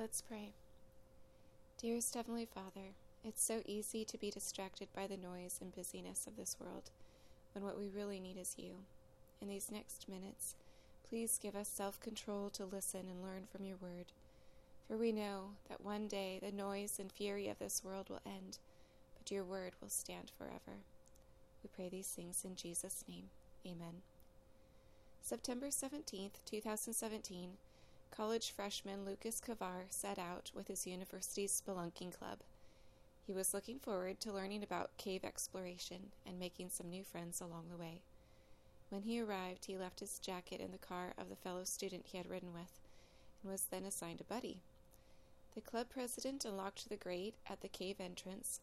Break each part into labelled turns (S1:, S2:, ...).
S1: Let's pray. Dearest Heavenly Father, it's so easy to be distracted by the noise and busyness of this world when what we really need is you. In these next minutes, please give us self control to listen and learn from your word. For we know that one day the noise and fury of this world will end, but your word will stand forever. We pray these things in Jesus' name. Amen. September 17th, 2017, college freshman Lucas Kavar set out with his university's spelunking club. He was looking forward to learning about cave exploration and making some new friends along the way. When he arrived, he left his jacket in the car of the fellow student he had ridden with and was then assigned a buddy. The club president unlocked the grate at the cave entrance.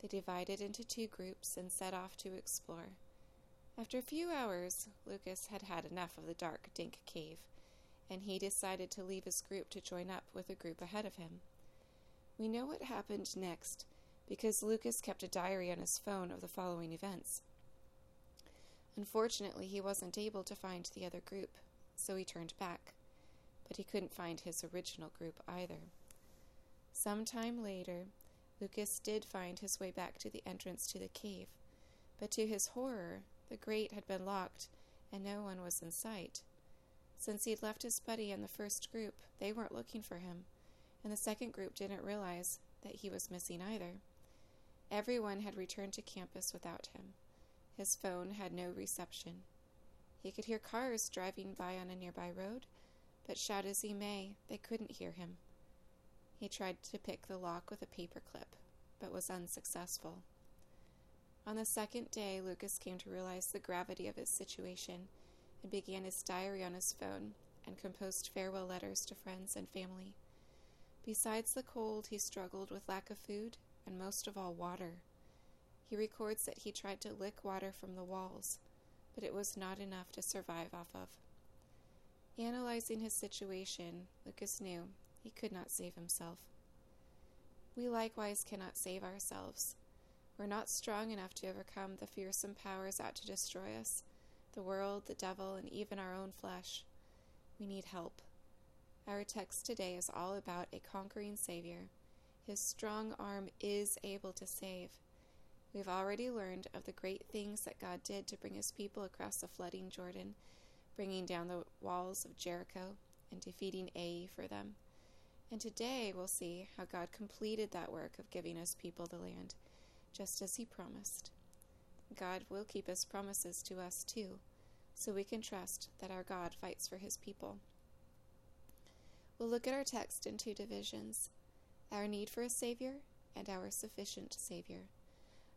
S1: They divided into two groups and set off to explore. After a few hours, Lucas had had enough of the dark, dank cave, and he decided to leave his group to join up with a group ahead of him. We know what happened next because Lucas kept a diary on his phone of the following events. Unfortunately, he wasn't able to find the other group, so he turned back, but he couldn't find his original group either. Some time later, Lucas did find his way back to the entrance to the cave, but to his horror, the grate had been locked and no one was in sight. Since he'd left his buddy in the first group, they weren't looking for him, and the second group didn't realize that he was missing either. Everyone had returned to campus without him. His phone had no reception. He could hear cars driving by on a nearby road, but shout as he may, they couldn't hear him. He tried to pick the lock with a paperclip, but was unsuccessful. On the second day, Lucas came to realize the gravity of his situation and began his diary on his phone and composed farewell letters to friends and family. Besides the cold, he struggled with lack of food and most of all water. He records that he tried to lick water from the walls, but it was not enough to survive off of. Analyzing his situation, Lucas knew he could not save himself. We likewise cannot save ourselves. We're not strong enough to overcome the fearsome powers out to destroy us the world, the devil, and even our own flesh. We need help. Our text today is all about a conquering Savior his strong arm is able to save. We've already learned of the great things that God did to bring his people across the flooding Jordan, bringing down the walls of Jericho and defeating Ai for them. And today we'll see how God completed that work of giving his people the land, just as he promised. God will keep his promises to us too, so we can trust that our God fights for his people. We'll look at our text in two divisions our need for a Savior, and our sufficient Savior.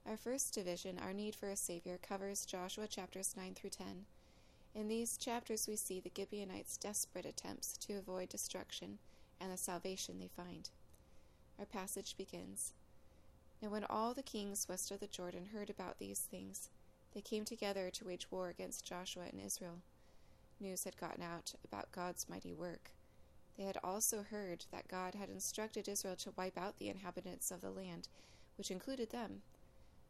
S1: Our first division, our need for a Savior, covers Joshua chapters 9 through 10. In these chapters, we see the Gibeonites' desperate attempts to avoid destruction and the salvation they find. Our passage begins Now, when all the kings west of the Jordan heard about these things, they came together to wage war against Joshua and Israel. News had gotten out about God's mighty work. They had also heard that God had instructed Israel to wipe out the inhabitants of the land, which included them.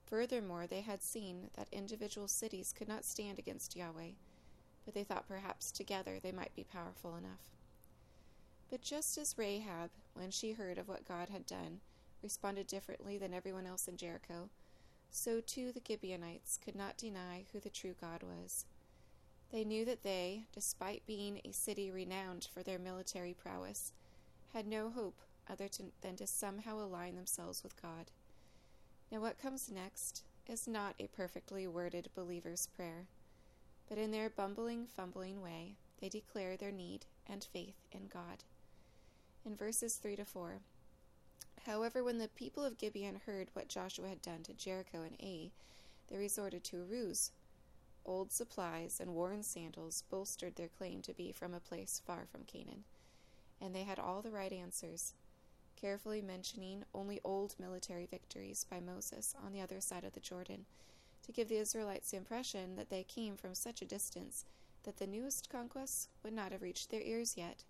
S1: Furthermore, they had seen that individual cities could not stand against Yahweh, but they thought perhaps together they might be powerful enough. But just as Rahab, when she heard of what God had done, responded differently than everyone else in Jericho, so too the Gibeonites could not deny who the true God was. They knew that they, despite being a city renowned for their military prowess, had no hope other to, than to somehow align themselves with God. Now, what comes next is not a perfectly worded believer's prayer, but in their bumbling, fumbling way, they declare their need and faith in God. In verses 3 to 4, However, when the people of Gibeon heard what Joshua had done to Jericho and Ai, they resorted to a ruse Old supplies and worn sandals bolstered their claim to be from a place far from Canaan, and they had all the right answers, carefully mentioning only old military victories by Moses on the other side of the Jordan, to give the Israelites the impression that they came from such a distance that the newest conquests would not have reached their ears yet.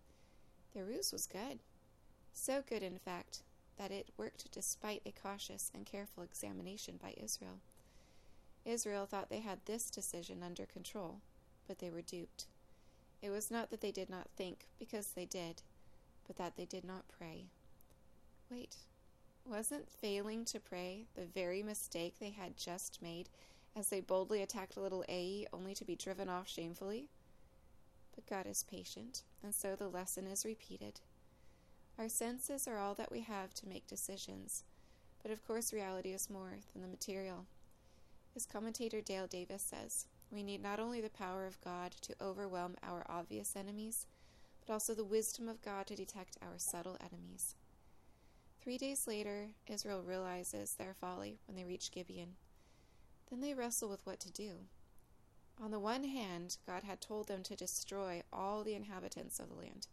S1: Their ruse was good. So good, in fact, that it worked despite a cautious and careful examination by Israel. Israel thought they had this decision under control, but they were duped. It was not that they did not think, because they did, but that they did not pray. Wait, wasn't failing to pray the very mistake they had just made as they boldly attacked little Ai only to be driven off shamefully? But God is patient, and so the lesson is repeated. Our senses are all that we have to make decisions, but of course, reality is more than the material. As commentator Dale Davis says, we need not only the power of God to overwhelm our obvious enemies, but also the wisdom of God to detect our subtle enemies. Three days later, Israel realizes their folly when they reach Gibeon. Then they wrestle with what to do. On the one hand, God had told them to destroy all the inhabitants of the land.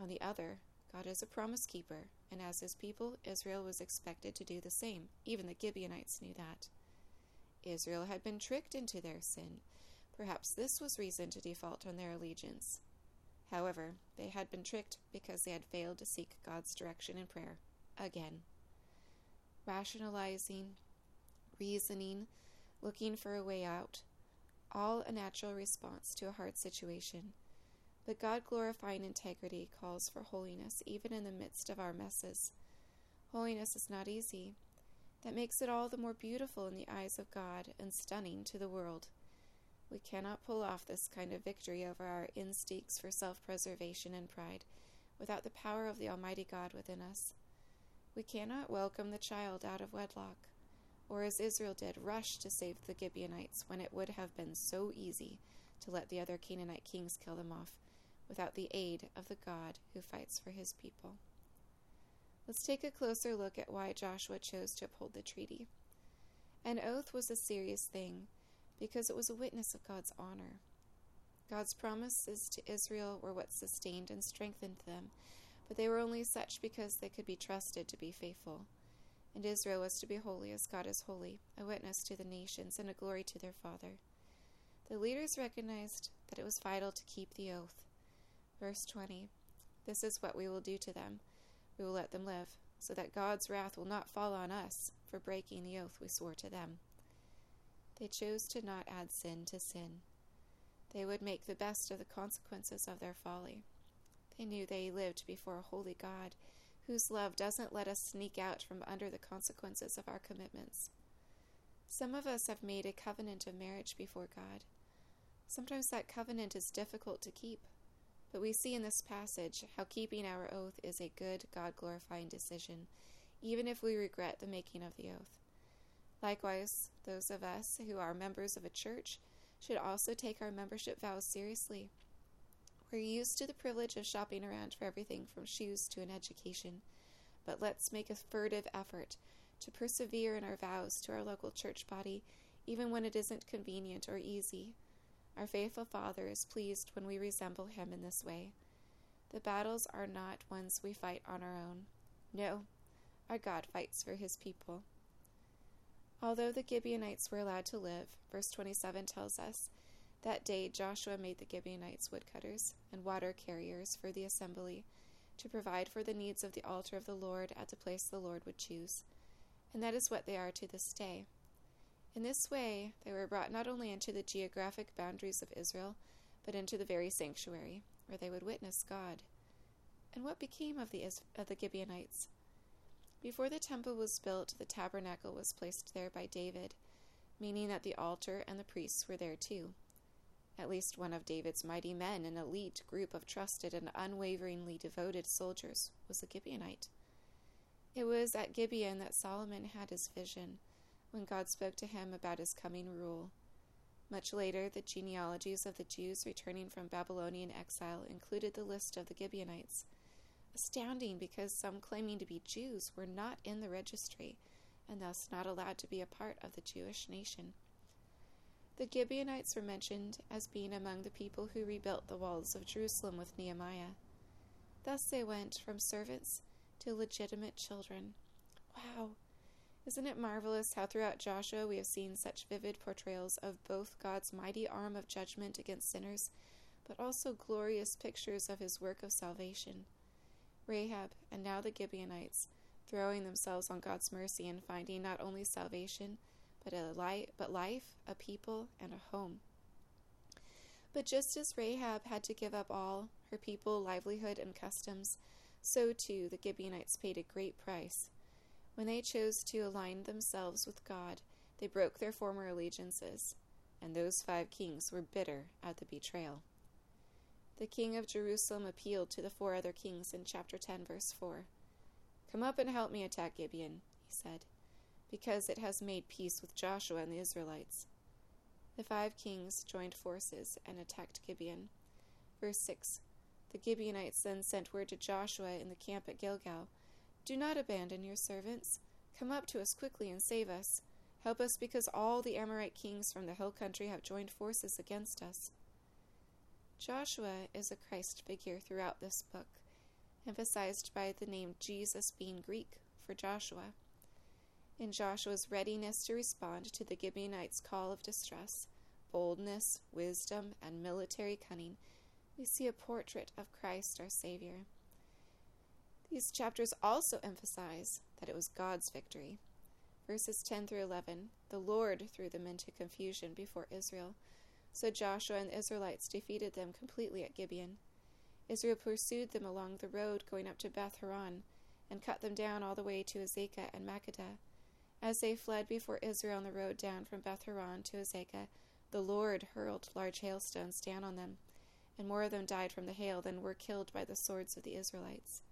S1: On the other, God is a promise keeper, and as his people, Israel was expected to do the same. Even the Gibeonites knew that. Israel had been tricked into their sin. Perhaps this was reason to default on their allegiance. However, they had been tricked because they had failed to seek God's direction in prayer again. Rationalizing, reasoning, looking for a way out, all a natural response to a hard situation. But God glorifying integrity calls for holiness even in the midst of our messes. Holiness is not easy. That makes it all the more beautiful in the eyes of God and stunning to the world. We cannot pull off this kind of victory over our instincts for self preservation and pride without the power of the Almighty God within us. We cannot welcome the child out of wedlock, or as Israel did, rush to save the Gibeonites when it would have been so easy to let the other Canaanite kings kill them off without the aid of the God who fights for his people. Let's take a closer look at why Joshua chose to uphold the treaty. An oath was a serious thing because it was a witness of God's honor. God's promises to Israel were what sustained and strengthened them, but they were only such because they could be trusted to be faithful. And Israel was to be holy as God is holy, a witness to the nations and a glory to their Father. The leaders recognized that it was vital to keep the oath. Verse 20 This is what we will do to them we will let them live, so that God's wrath will not fall on us for breaking the oath we swore to them. They chose to not add sin to sin. They would make the best of the consequences of their folly. They knew they lived before a holy God whose love doesn't let us sneak out from under the consequences of our commitments. Some of us have made a covenant of marriage before God. Sometimes that covenant is difficult to keep, but we see in this passage how keeping our oath is a good, God glorifying decision, even if we regret the making of the oath. Likewise, those of us who are members of a church should also take our membership vows seriously. We're used to the privilege of shopping around for everything from shoes to an education, but let's make a furtive effort to persevere in our vows to our local church body, even when it isn't convenient or easy. Our faithful Father is pleased when we resemble him in this way. The battles are not ones we fight on our own. No, our God fights for his people. Although the Gibeonites were allowed to live, verse 27 tells us, that day Joshua made the Gibeonites woodcutters and water carriers for the assembly to provide for the needs of the altar of the Lord at the place the Lord would choose. And that is what they are to this day. In this way, they were brought not only into the geographic boundaries of Israel, but into the very sanctuary, where they would witness God. And what became of the, of the Gibeonites? Before the temple was built, the tabernacle was placed there by David, meaning that the altar and the priests were there too. At least one of David's mighty men, an elite group of trusted and unwaveringly devoted soldiers, was a Gibeonite. It was at Gibeon that Solomon had his vision when God spoke to him about his coming rule. Much later, the genealogies of the Jews returning from Babylonian exile included the list of the Gibeonites. Astounding because some claiming to be Jews were not in the registry and thus not allowed to be a part of the Jewish nation. The Gibeonites were mentioned as being among the people who rebuilt the walls of Jerusalem with Nehemiah. Thus they went from servants to legitimate children. Wow! Isn't it marvelous how throughout Joshua we have seen such vivid portrayals of both God's mighty arm of judgment against sinners, but also glorious pictures of his work of salvation? Rahab and now the Gibeonites, throwing themselves on God's mercy and finding not only salvation, but a but life, a people, and a home. But just as Rahab had to give up all her people, livelihood, and customs, so too the Gibeonites paid a great price. When they chose to align themselves with God, they broke their former allegiances, and those five kings were bitter at the betrayal. The king of Jerusalem appealed to the four other kings in chapter 10, verse 4. Come up and help me attack Gibeon, he said, because it has made peace with Joshua and the Israelites. The five kings joined forces and attacked Gibeon. Verse 6 The Gibeonites then sent word to Joshua in the camp at Gilgal Do not abandon your servants. Come up to us quickly and save us. Help us because all the Amorite kings from the hill country have joined forces against us. Joshua is a Christ figure throughout this book, emphasized by the name Jesus being Greek for Joshua. In Joshua's readiness to respond to the Gibeonites' call of distress, boldness, wisdom, and military cunning, we see a portrait of Christ our Savior. These chapters also emphasize that it was God's victory. Verses 10 through 11 The Lord threw them into confusion before Israel so Joshua and the Israelites defeated them completely at Gibeon. Israel pursued them along the road going up to Beth Horon and cut them down all the way to Azekah and Makkedah. As they fled before Israel on the road down from Beth Horon to Azekah, the Lord hurled large hailstones down on them, and more of them died from the hail than were killed by the swords of the Israelites.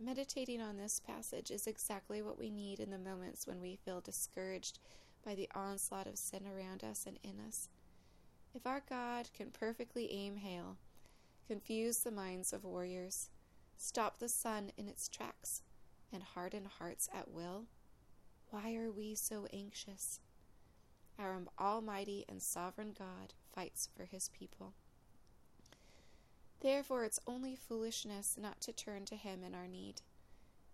S1: Meditating on this passage is exactly what we need in the moments when we feel discouraged by the onslaught of sin around us and in us. If our God can perfectly aim hail, confuse the minds of warriors, stop the sun in its tracks, and harden hearts at will, why are we so anxious? Our Almighty and Sovereign God fights for his people. Therefore, it's only foolishness not to turn to him in our need.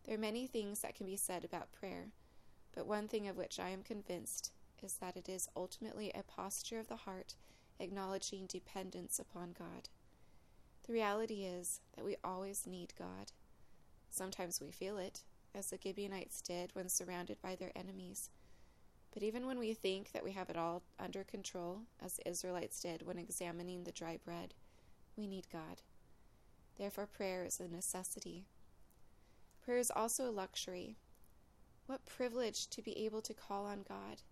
S1: There are many things that can be said about prayer, but one thing of which I am convinced is that it is ultimately a posture of the heart acknowledging dependence upon God. The reality is that we always need God. Sometimes we feel it, as the Gibeonites did when surrounded by their enemies. But even when we think that we have it all under control, as the Israelites did when examining the dry bread, we need God. Therefore, prayer is a necessity. Prayer is also a luxury. What privilege to be able to call on God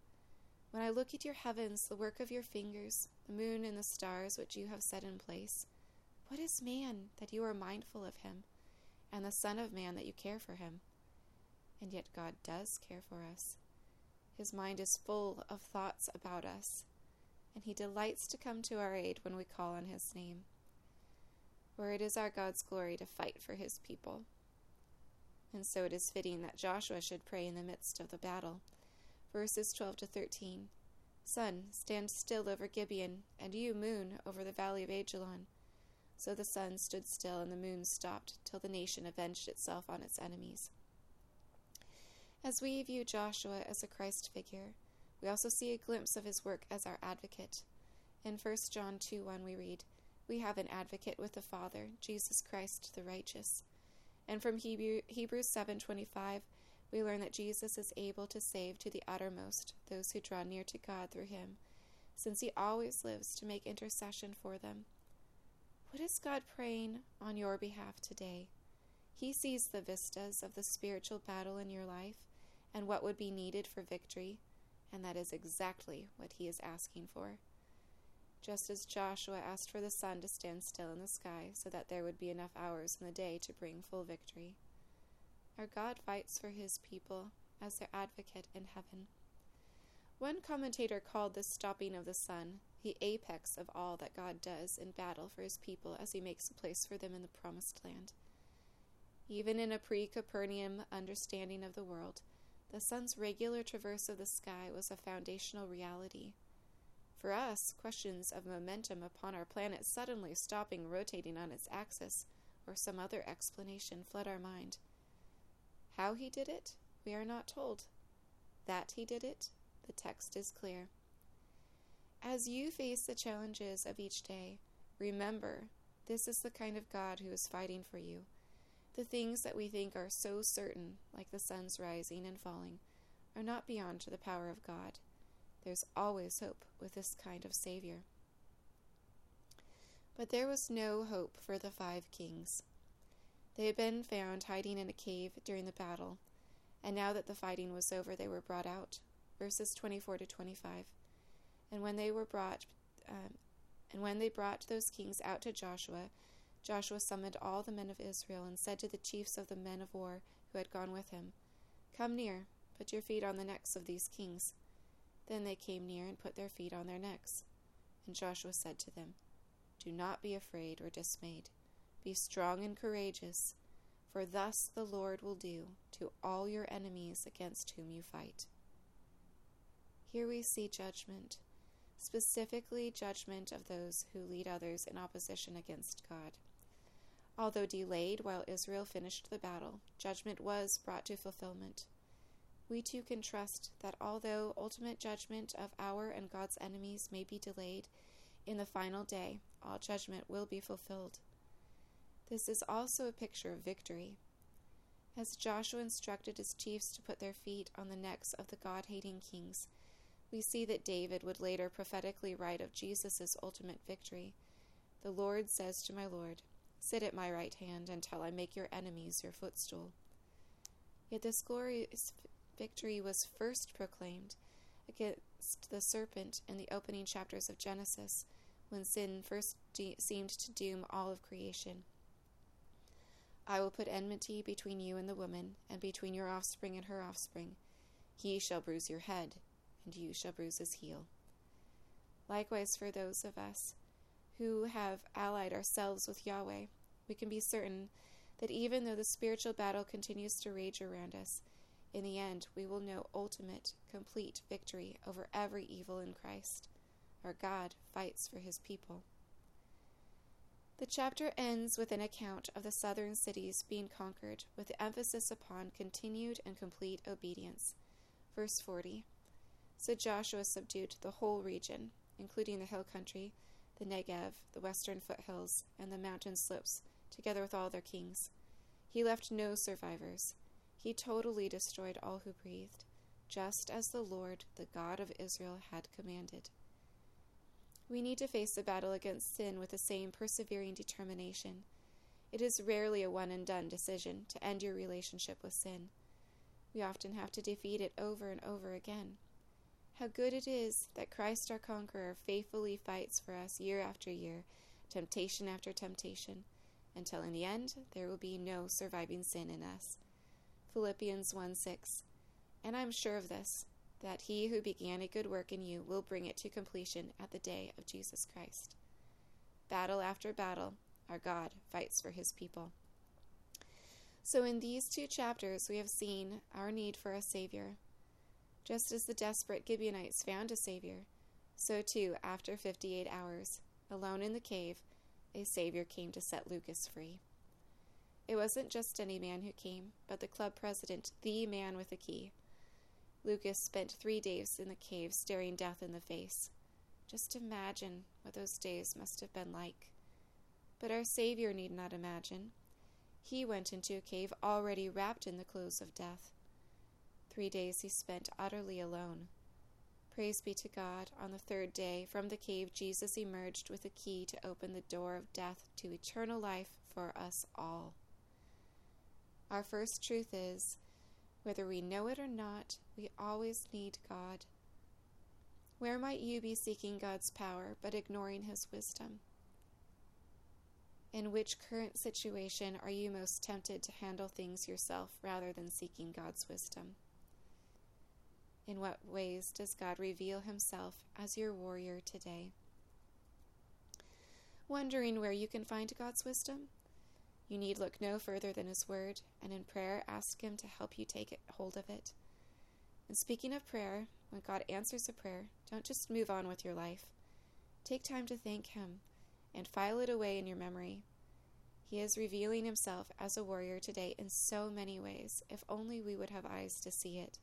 S1: when I look at your heavens, the work of your fingers, the moon and the stars which you have set in place, what is man that you are mindful of him, and the Son of Man that you care for him? And yet God does care for us. His mind is full of thoughts about us, and he delights to come to our aid when we call on his name. For it is our God's glory to fight for his people. And so it is fitting that Joshua should pray in the midst of the battle verses 12 to 13. Sun, stand still over Gibeon, and you, moon, over the valley of Ajalon. So the sun stood still, and the moon stopped, till the nation avenged itself on its enemies. As we view Joshua as a Christ figure, we also see a glimpse of his work as our advocate. In 1 John 2 1, we read, We have an advocate with the Father, Jesus Christ the righteous. And from Hebrew, Hebrews 7:25, we learn that Jesus is able to save to the uttermost those who draw near to God through him, since he always lives to make intercession for them. What is God praying on your behalf today? He sees the vistas of the spiritual battle in your life and what would be needed for victory, and that is exactly what he is asking for. Just as Joshua asked for the sun to stand still in the sky so that there would be enough hours in the day to bring full victory. Our God fights for his people as their advocate in heaven. One commentator called the stopping of the sun the apex of all that God does in battle for his people as he makes a place for them in the promised land. Even in a pre Copernican understanding of the world, the sun's regular traverse of the sky was a foundational reality. For us, questions of momentum upon our planet suddenly stopping rotating on its axis, or some other explanation, flood our mind. How he did it, we are not told. That he did it, the text is clear. As you face the challenges of each day, remember this is the kind of God who is fighting for you. The things that we think are so certain, like the sun's rising and falling, are not beyond the power of God. There's always hope with this kind of Savior. But there was no hope for the five kings. They had been found hiding in a cave during the battle, and now that the fighting was over, they were brought out. Verses 24 to 25. And when they were brought, um, and when they brought those kings out to Joshua, Joshua summoned all the men of Israel and said to the chiefs of the men of war who had gone with him, Come near, put your feet on the necks of these kings. Then they came near and put their feet on their necks. And Joshua said to them, Do not be afraid or dismayed. Be strong and courageous, for thus the Lord will do to all your enemies against whom you fight. Here we see judgment, specifically judgment of those who lead others in opposition against God. Although delayed while Israel finished the battle, judgment was brought to fulfillment. We too can trust that although ultimate judgment of our and God's enemies may be delayed, in the final day all judgment will be fulfilled. This is also a picture of victory. As Joshua instructed his chiefs to put their feet on the necks of the God hating kings, we see that David would later prophetically write of Jesus' ultimate victory. The Lord says to my Lord, Sit at my right hand until I make your enemies your footstool. Yet this glorious victory was first proclaimed against the serpent in the opening chapters of Genesis, when sin first de- seemed to doom all of creation. I will put enmity between you and the woman, and between your offspring and her offspring. He shall bruise your head, and you shall bruise his heel. Likewise, for those of us who have allied ourselves with Yahweh, we can be certain that even though the spiritual battle continues to rage around us, in the end we will know ultimate, complete victory over every evil in Christ. Our God fights for his people. The chapter ends with an account of the southern cities being conquered, with emphasis upon continued and complete obedience. Verse 40 So Joshua subdued the whole region, including the hill country, the Negev, the western foothills, and the mountain slopes, together with all their kings. He left no survivors. He totally destroyed all who breathed, just as the Lord, the God of Israel, had commanded. We need to face the battle against sin with the same persevering determination. It is rarely a one and done decision to end your relationship with sin. We often have to defeat it over and over again. How good it is that Christ our conqueror faithfully fights for us year after year, temptation after temptation, until in the end there will be no surviving sin in us. Philippians 1 6. And I'm sure of this, that he who began a good work in you will bring it to completion at the day of Jesus Christ. Battle after battle, our God fights for his people. So, in these two chapters, we have seen our need for a Savior. Just as the desperate Gibeonites found a Savior, so too, after 58 hours, alone in the cave, a Savior came to set Lucas free. It wasn't just any man who came, but the club president, the man with the key. Lucas spent three days in the cave staring death in the face. Just imagine what those days must have been like. But our Savior need not imagine. He went into a cave already wrapped in the clothes of death. Three days he spent utterly alone. Praise be to God, on the third day, from the cave, Jesus emerged with a key to open the door of death to eternal life for us all. Our first truth is whether we know it or not, we always need God. Where might you be seeking God's power but ignoring His wisdom? In which current situation are you most tempted to handle things yourself rather than seeking God's wisdom? In what ways does God reveal Himself as your warrior today? Wondering where you can find God's wisdom? You need look no further than His Word, and in prayer ask Him to help you take hold of it. And speaking of prayer, when God answers a prayer, don't just move on with your life. Take time to thank Him and file it away in your memory. He is revealing Himself as a warrior today in so many ways, if only we would have eyes to see it.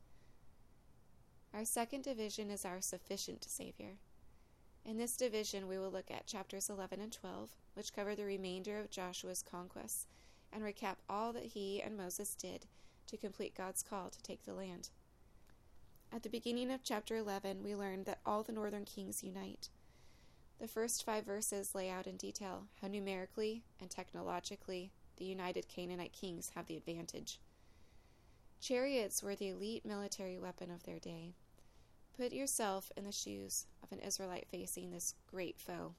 S1: Our second division is our sufficient Savior. In this division, we will look at chapters 11 and 12, which cover the remainder of Joshua's conquests and recap all that he and Moses did to complete God's call to take the land. At the beginning of chapter 11, we learn that all the northern kings unite. The first five verses lay out in detail how numerically and technologically the united Canaanite kings have the advantage. Chariots were the elite military weapon of their day. Put yourself in the shoes of an Israelite facing this great foe.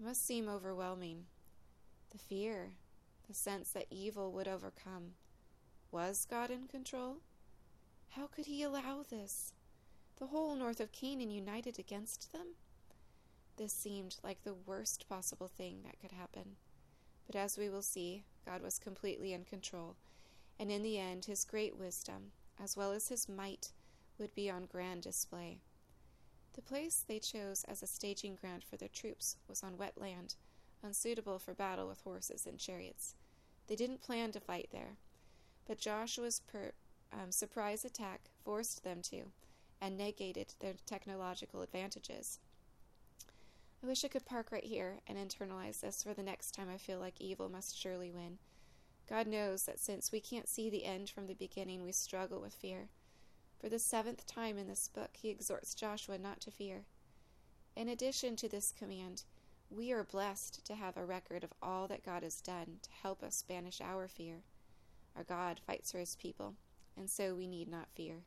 S1: It must seem overwhelming. The fear, the sense that evil would overcome. Was God in control? How could he allow this? The whole north of Canaan united against them? This seemed like the worst possible thing that could happen. But as we will see, God was completely in control, and in the end, his great wisdom, as well as his might, would be on grand display. The place they chose as a staging ground for their troops was on wet land, unsuitable for battle with horses and chariots. They didn't plan to fight there, but Joshua's per, um, surprise attack forced them to, and negated their technological advantages. I wish I could park right here and internalize this for the next time I feel like evil must surely win. God knows that since we can't see the end from the beginning, we struggle with fear. For the seventh time in this book, he exhorts Joshua not to fear. In addition to this command, we are blessed to have a record of all that God has done to help us banish our fear. Our God fights for his people, and so we need not fear.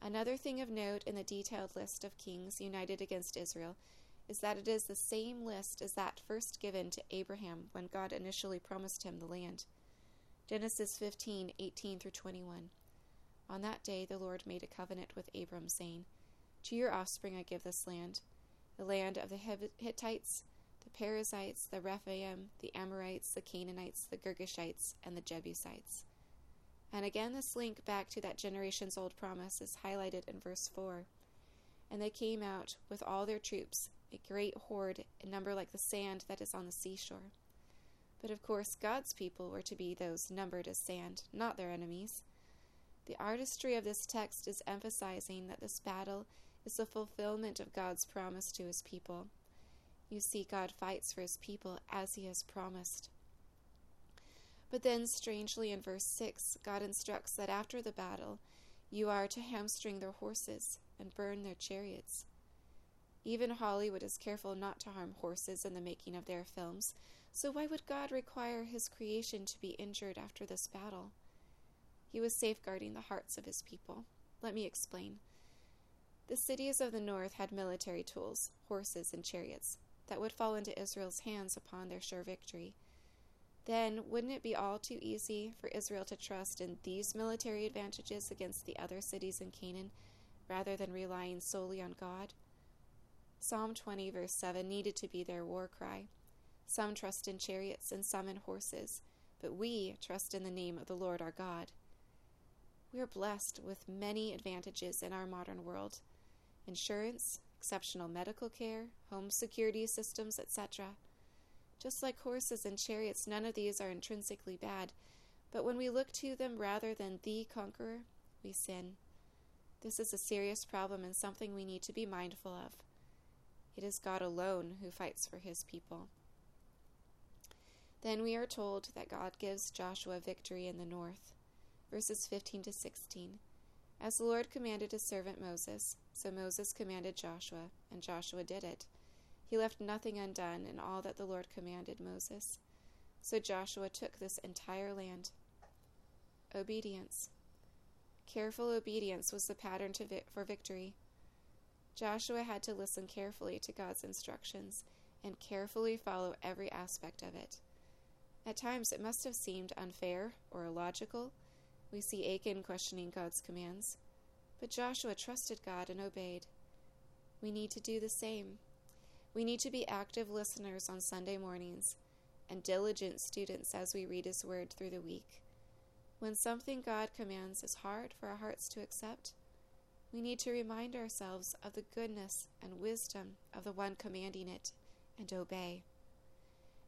S1: Another thing of note in the detailed list of kings united against Israel is that it is the same list as that first given to Abraham when God initially promised him the land. Genesis 15:18 through 21. On that day the Lord made a covenant with Abram, saying, To your offspring I give this land, the land of the Hittites, the Perizzites, the Rephaim, the Amorites, the Canaanites, the Girgashites, and the Jebusites. And again, this link back to that generation's old promise is highlighted in verse 4. And they came out with all their troops, a great horde, a number like the sand that is on the seashore. But of course, God's people were to be those numbered as sand, not their enemies. The artistry of this text is emphasizing that this battle is the fulfillment of God's promise to his people. You see, God fights for his people as he has promised. But then, strangely, in verse 6, God instructs that after the battle, you are to hamstring their horses and burn their chariots. Even Hollywood is careful not to harm horses in the making of their films, so why would God require his creation to be injured after this battle? He was safeguarding the hearts of his people. Let me explain. The cities of the north had military tools, horses and chariots, that would fall into Israel's hands upon their sure victory. Then, wouldn't it be all too easy for Israel to trust in these military advantages against the other cities in Canaan, rather than relying solely on God? Psalm 20, verse 7, needed to be their war cry. Some trust in chariots and some in horses, but we trust in the name of the Lord our God. We are blessed with many advantages in our modern world insurance, exceptional medical care, home security systems, etc. Just like horses and chariots, none of these are intrinsically bad, but when we look to them rather than the conqueror, we sin. This is a serious problem and something we need to be mindful of. It is God alone who fights for his people. Then we are told that God gives Joshua victory in the north verses 15 to 16. As the Lord commanded his servant Moses, so Moses commanded Joshua, and Joshua did it. He left nothing undone in all that the Lord commanded Moses. So Joshua took this entire land. Obedience. Careful obedience was the pattern vi- for victory. Joshua had to listen carefully to God's instructions and carefully follow every aspect of it. At times it must have seemed unfair or illogical we see Achan questioning God's commands, but Joshua trusted God and obeyed. We need to do the same. We need to be active listeners on Sunday mornings and diligent students as we read His Word through the week. When something God commands is hard for our hearts to accept, we need to remind ourselves of the goodness and wisdom of the one commanding it and obey.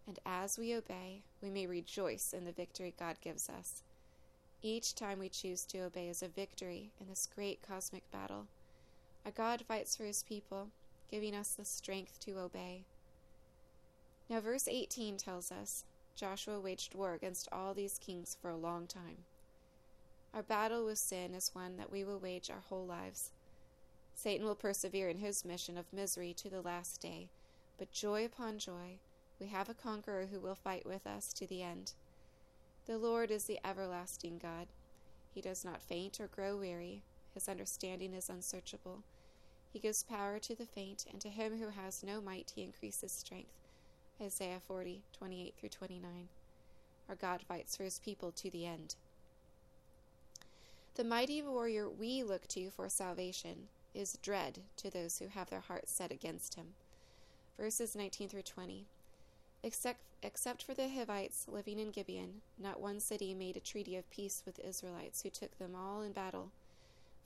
S1: And as we obey, we may rejoice in the victory God gives us. Each time we choose to obey is a victory in this great cosmic battle. Our God fights for his people, giving us the strength to obey. Now, verse 18 tells us Joshua waged war against all these kings for a long time. Our battle with sin is one that we will wage our whole lives. Satan will persevere in his mission of misery to the last day, but joy upon joy, We have a conqueror who will fight with us to the end. The Lord is the everlasting God. He does not faint or grow weary. His understanding is unsearchable. He gives power to the faint, and to him who has no might he increases strength. Isaiah 40, 28 through 29. Our God fights for his people to the end. The mighty warrior we look to for salvation is dread to those who have their hearts set against him. Verses 19 through 20. Except, except for the Hivites living in Gibeon, not one city made a treaty of peace with the Israelites, who took them all in battle.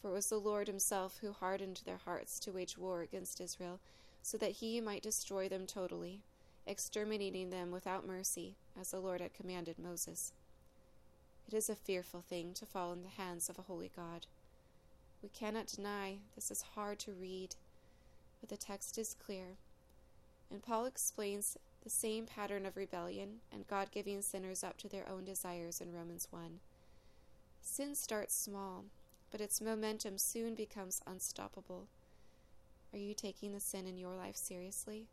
S1: For it was the Lord himself who hardened their hearts to wage war against Israel, so that he might destroy them totally, exterminating them without mercy, as the Lord had commanded Moses. It is a fearful thing to fall in the hands of a holy God. We cannot deny this is hard to read, but the text is clear. And Paul explains the same pattern of rebellion and God giving sinners up to their own desires in Romans 1. Sin starts small, but its momentum soon becomes unstoppable. Are you taking the sin in your life seriously?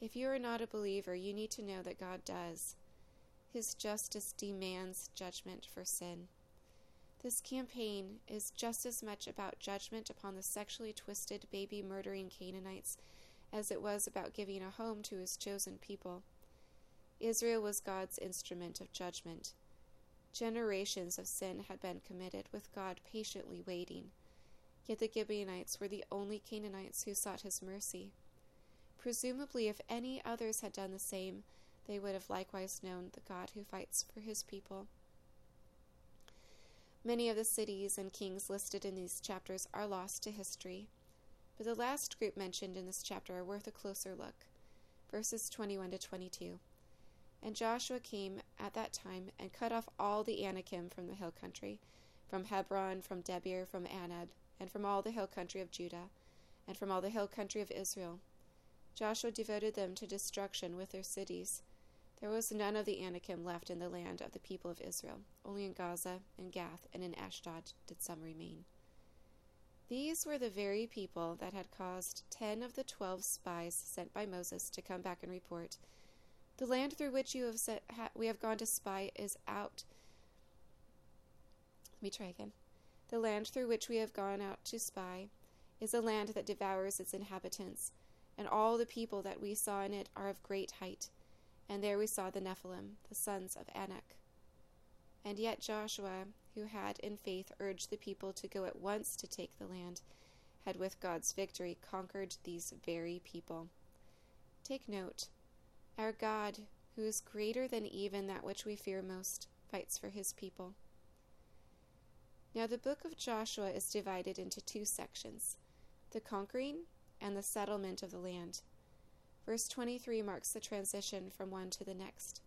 S1: If you are not a believer, you need to know that God does. His justice demands judgment for sin. This campaign is just as much about judgment upon the sexually twisted, baby murdering Canaanites as it was about giving a home to his chosen people. Israel was God's instrument of judgment. Generations of sin had been committed, with God patiently waiting. Yet the Gibeonites were the only Canaanites who sought his mercy. Presumably, if any others had done the same, they would have likewise known the God who fights for his people. Many of the cities and kings listed in these chapters are lost to history, but the last group mentioned in this chapter are worth a closer look. Verses 21 to 22. And Joshua came at that time and cut off all the Anakim from the hill country, from Hebron, from Debir, from Anab, and from all the hill country of Judah, and from all the hill country of Israel. Joshua devoted them to destruction with their cities. There was none of the Anakim left in the land of the people of Israel. Only in Gaza, and Gath, and in Ashdod did some remain. These were the very people that had caused ten of the twelve spies sent by Moses to come back and report the land through which you have set, ha, we have gone to spy is out. Let me try again. The land through which we have gone out to spy is a land that devours its inhabitants, and all the people that we saw in it are of great height. And there we saw the Nephilim, the sons of Anak. And yet Joshua, who had in faith urged the people to go at once to take the land, had with God's victory conquered these very people. Take note our God, who is greater than even that which we fear most, fights for his people. Now, the book of Joshua is divided into two sections the conquering and the settlement of the land. Verse 23 marks the transition from one to the next.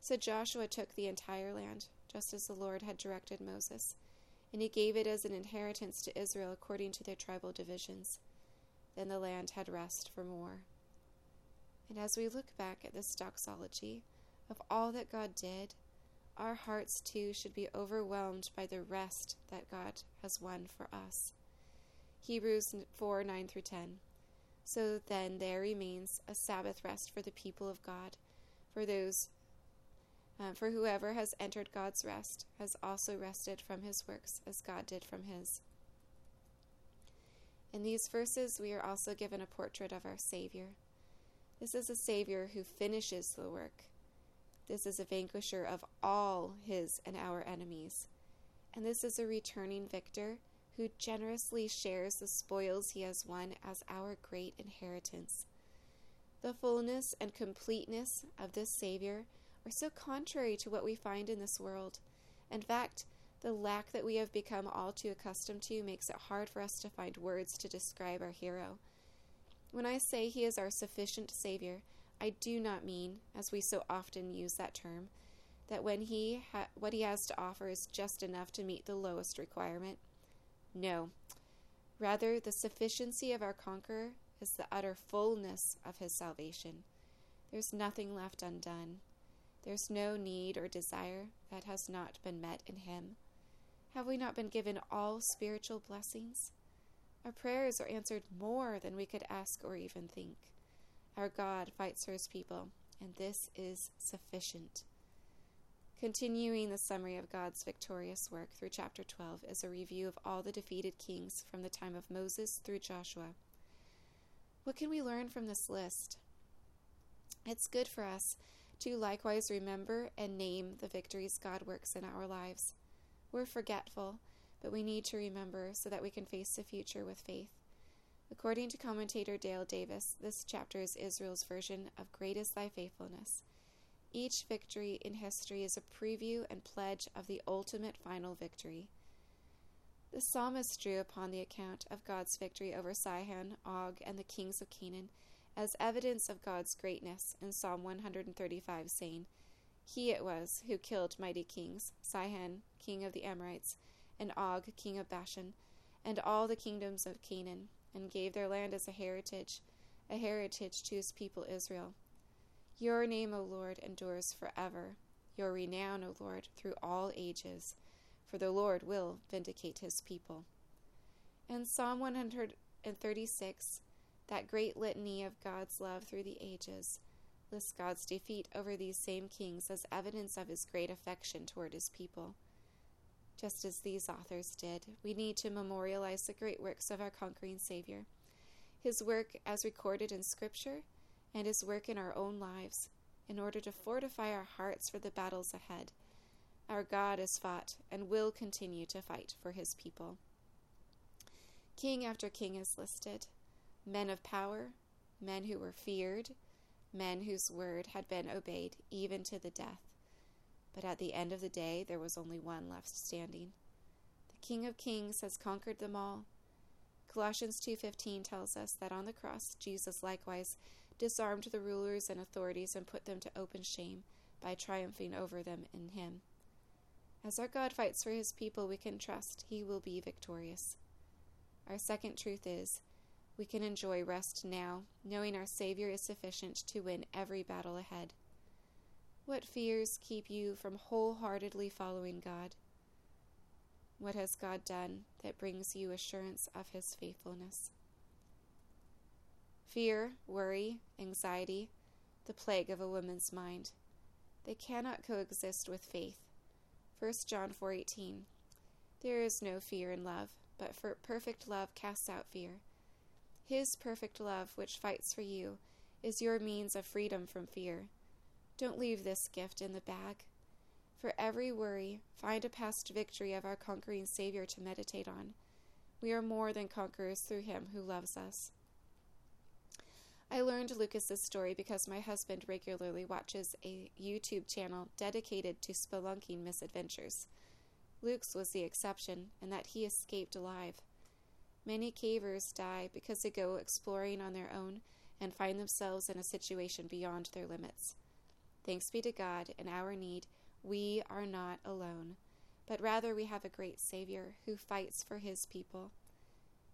S1: So Joshua took the entire land, just as the Lord had directed Moses, and he gave it as an inheritance to Israel according to their tribal divisions. Then the land had rest for more. And as we look back at this doxology of all that God did, our hearts too should be overwhelmed by the rest that God has won for us. Hebrews 4 9 through 10. So then there remains a Sabbath rest for the people of God, for those uh, for whoever has entered God's rest has also rested from his works as God did from his. In these verses, we are also given a portrait of our Savior. This is a Savior who finishes the work. This is a vanquisher of all his and our enemies. And this is a returning victor who generously shares the spoils he has won as our great inheritance. The fullness and completeness of this Savior are so contrary to what we find in this world. In fact, the lack that we have become all too accustomed to makes it hard for us to find words to describe our hero. When I say he is our sufficient Savior, I do not mean, as we so often use that term, that when he ha- what he has to offer is just enough to meet the lowest requirement. No. Rather, the sufficiency of our conqueror is the utter fullness of his salvation. There's nothing left undone. There's no need or desire that has not been met in him. Have we not been given all spiritual blessings? Our prayers are answered more than we could ask or even think. Our God fights for his people, and this is sufficient. Continuing the summary of God's victorious work through chapter 12 is a review of all the defeated kings from the time of Moses through Joshua. What can we learn from this list? It's good for us to likewise remember and name the victories God works in our lives. We're forgetful, but we need to remember so that we can face the future with faith. According to commentator Dale Davis, this chapter is Israel's version of Great is Thy Faithfulness. Each victory in history is a preview and pledge of the ultimate final victory. The psalmist drew upon the account of God's victory over Sihon, Og, and the kings of Canaan as evidence of God's greatness in Psalm 135, saying, He it was who killed mighty kings, Sihon, king of the Amorites, and Og, king of Bashan, and all the kingdoms of Canaan, and gave their land as a heritage, a heritage to his people Israel. Your name, O Lord, endures forever, your renown, O Lord, through all ages, for the Lord will vindicate his people. And Psalm 136, that great litany of God's love through the ages, lists God's defeat over these same kings as evidence of his great affection toward his people. Just as these authors did, we need to memorialize the great works of our conquering Savior. His work, as recorded in Scripture, and his work in our own lives in order to fortify our hearts for the battles ahead. Our God has fought and will continue to fight for his people. King after king is listed men of power, men who were feared, men whose word had been obeyed even to the death. But at the end of the day, there was only one left standing. The King of Kings has conquered them all. Colossians 2:15 tells us that on the cross Jesus likewise disarmed the rulers and authorities, and put them to open shame by triumphing over them in Him. As our God fights for His people, we can trust He will be victorious. Our second truth is we can enjoy rest now, knowing our Savior is sufficient to win every battle ahead. What fears keep you from wholeheartedly following God? What has God done that brings you assurance of His faithfulness? Fear, worry, anxiety, the plague of a woman's mind. They cannot coexist with faith. 1 John 4:18 There is no fear in love, but perfect love casts out fear. His perfect love, which fights for you, is your means of freedom from fear. Don't leave this gift in the bag. For every worry, find a past victory of our conquering Savior to meditate on. We are more than conquerors through him who loves us. I learned Lucas's story because my husband regularly watches a YouTube channel dedicated to spelunking misadventures. Luke's was the exception, in that he escaped alive. Many cavers die because they go exploring on their own and find themselves in a situation beyond their limits. Thanks be to God, in our need, we are not alone, but rather we have a great Savior who fights for his people.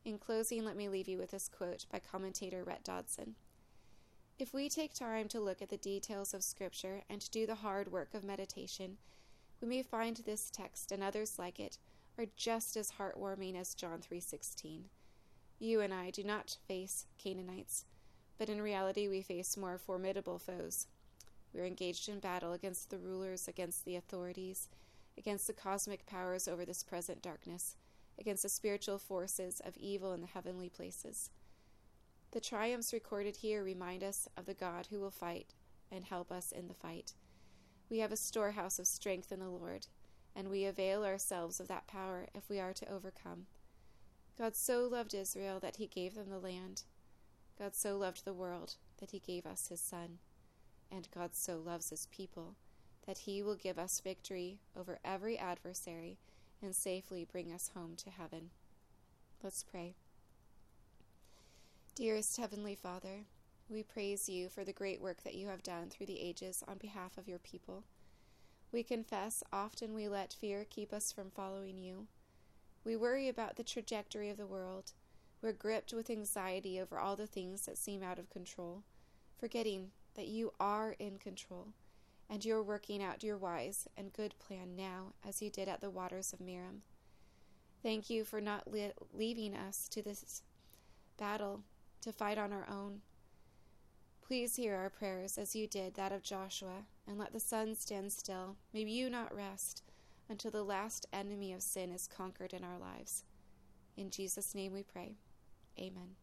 S1: In closing, let me leave you with this quote by commentator Rhett Dodson. If we take time to look at the details of Scripture and to do the hard work of meditation, we may find this text and others like it are just as heartwarming as John 3:16. You and I do not face Canaanites, but in reality we face more formidable foes. We are engaged in battle against the rulers, against the authorities, against the cosmic powers over this present darkness, against the spiritual forces of evil in the heavenly places. The triumphs recorded here remind us of the God who will fight and help us in the fight. We have a storehouse of strength in the Lord, and we avail ourselves of that power if we are to overcome. God so loved Israel that he gave them the land. God so loved the world that he gave us his Son. And God so loves his people that he will give us victory over every adversary and safely bring us home to heaven. Let's pray. Dearest Heavenly Father, we praise you for the great work that you have done through the ages on behalf of your people. We confess often we let fear keep us from following you. We worry about the trajectory of the world. We're gripped with anxiety over all the things that seem out of control, forgetting that you are in control and you're working out your wise and good plan now as you did at the waters of Merom. Thank you for not leaving us to this battle to fight on our own. Please hear our prayers as you did that of Joshua, and let the sun stand still. May you not rest until the last enemy of sin is conquered in our lives. In Jesus' name we pray. Amen.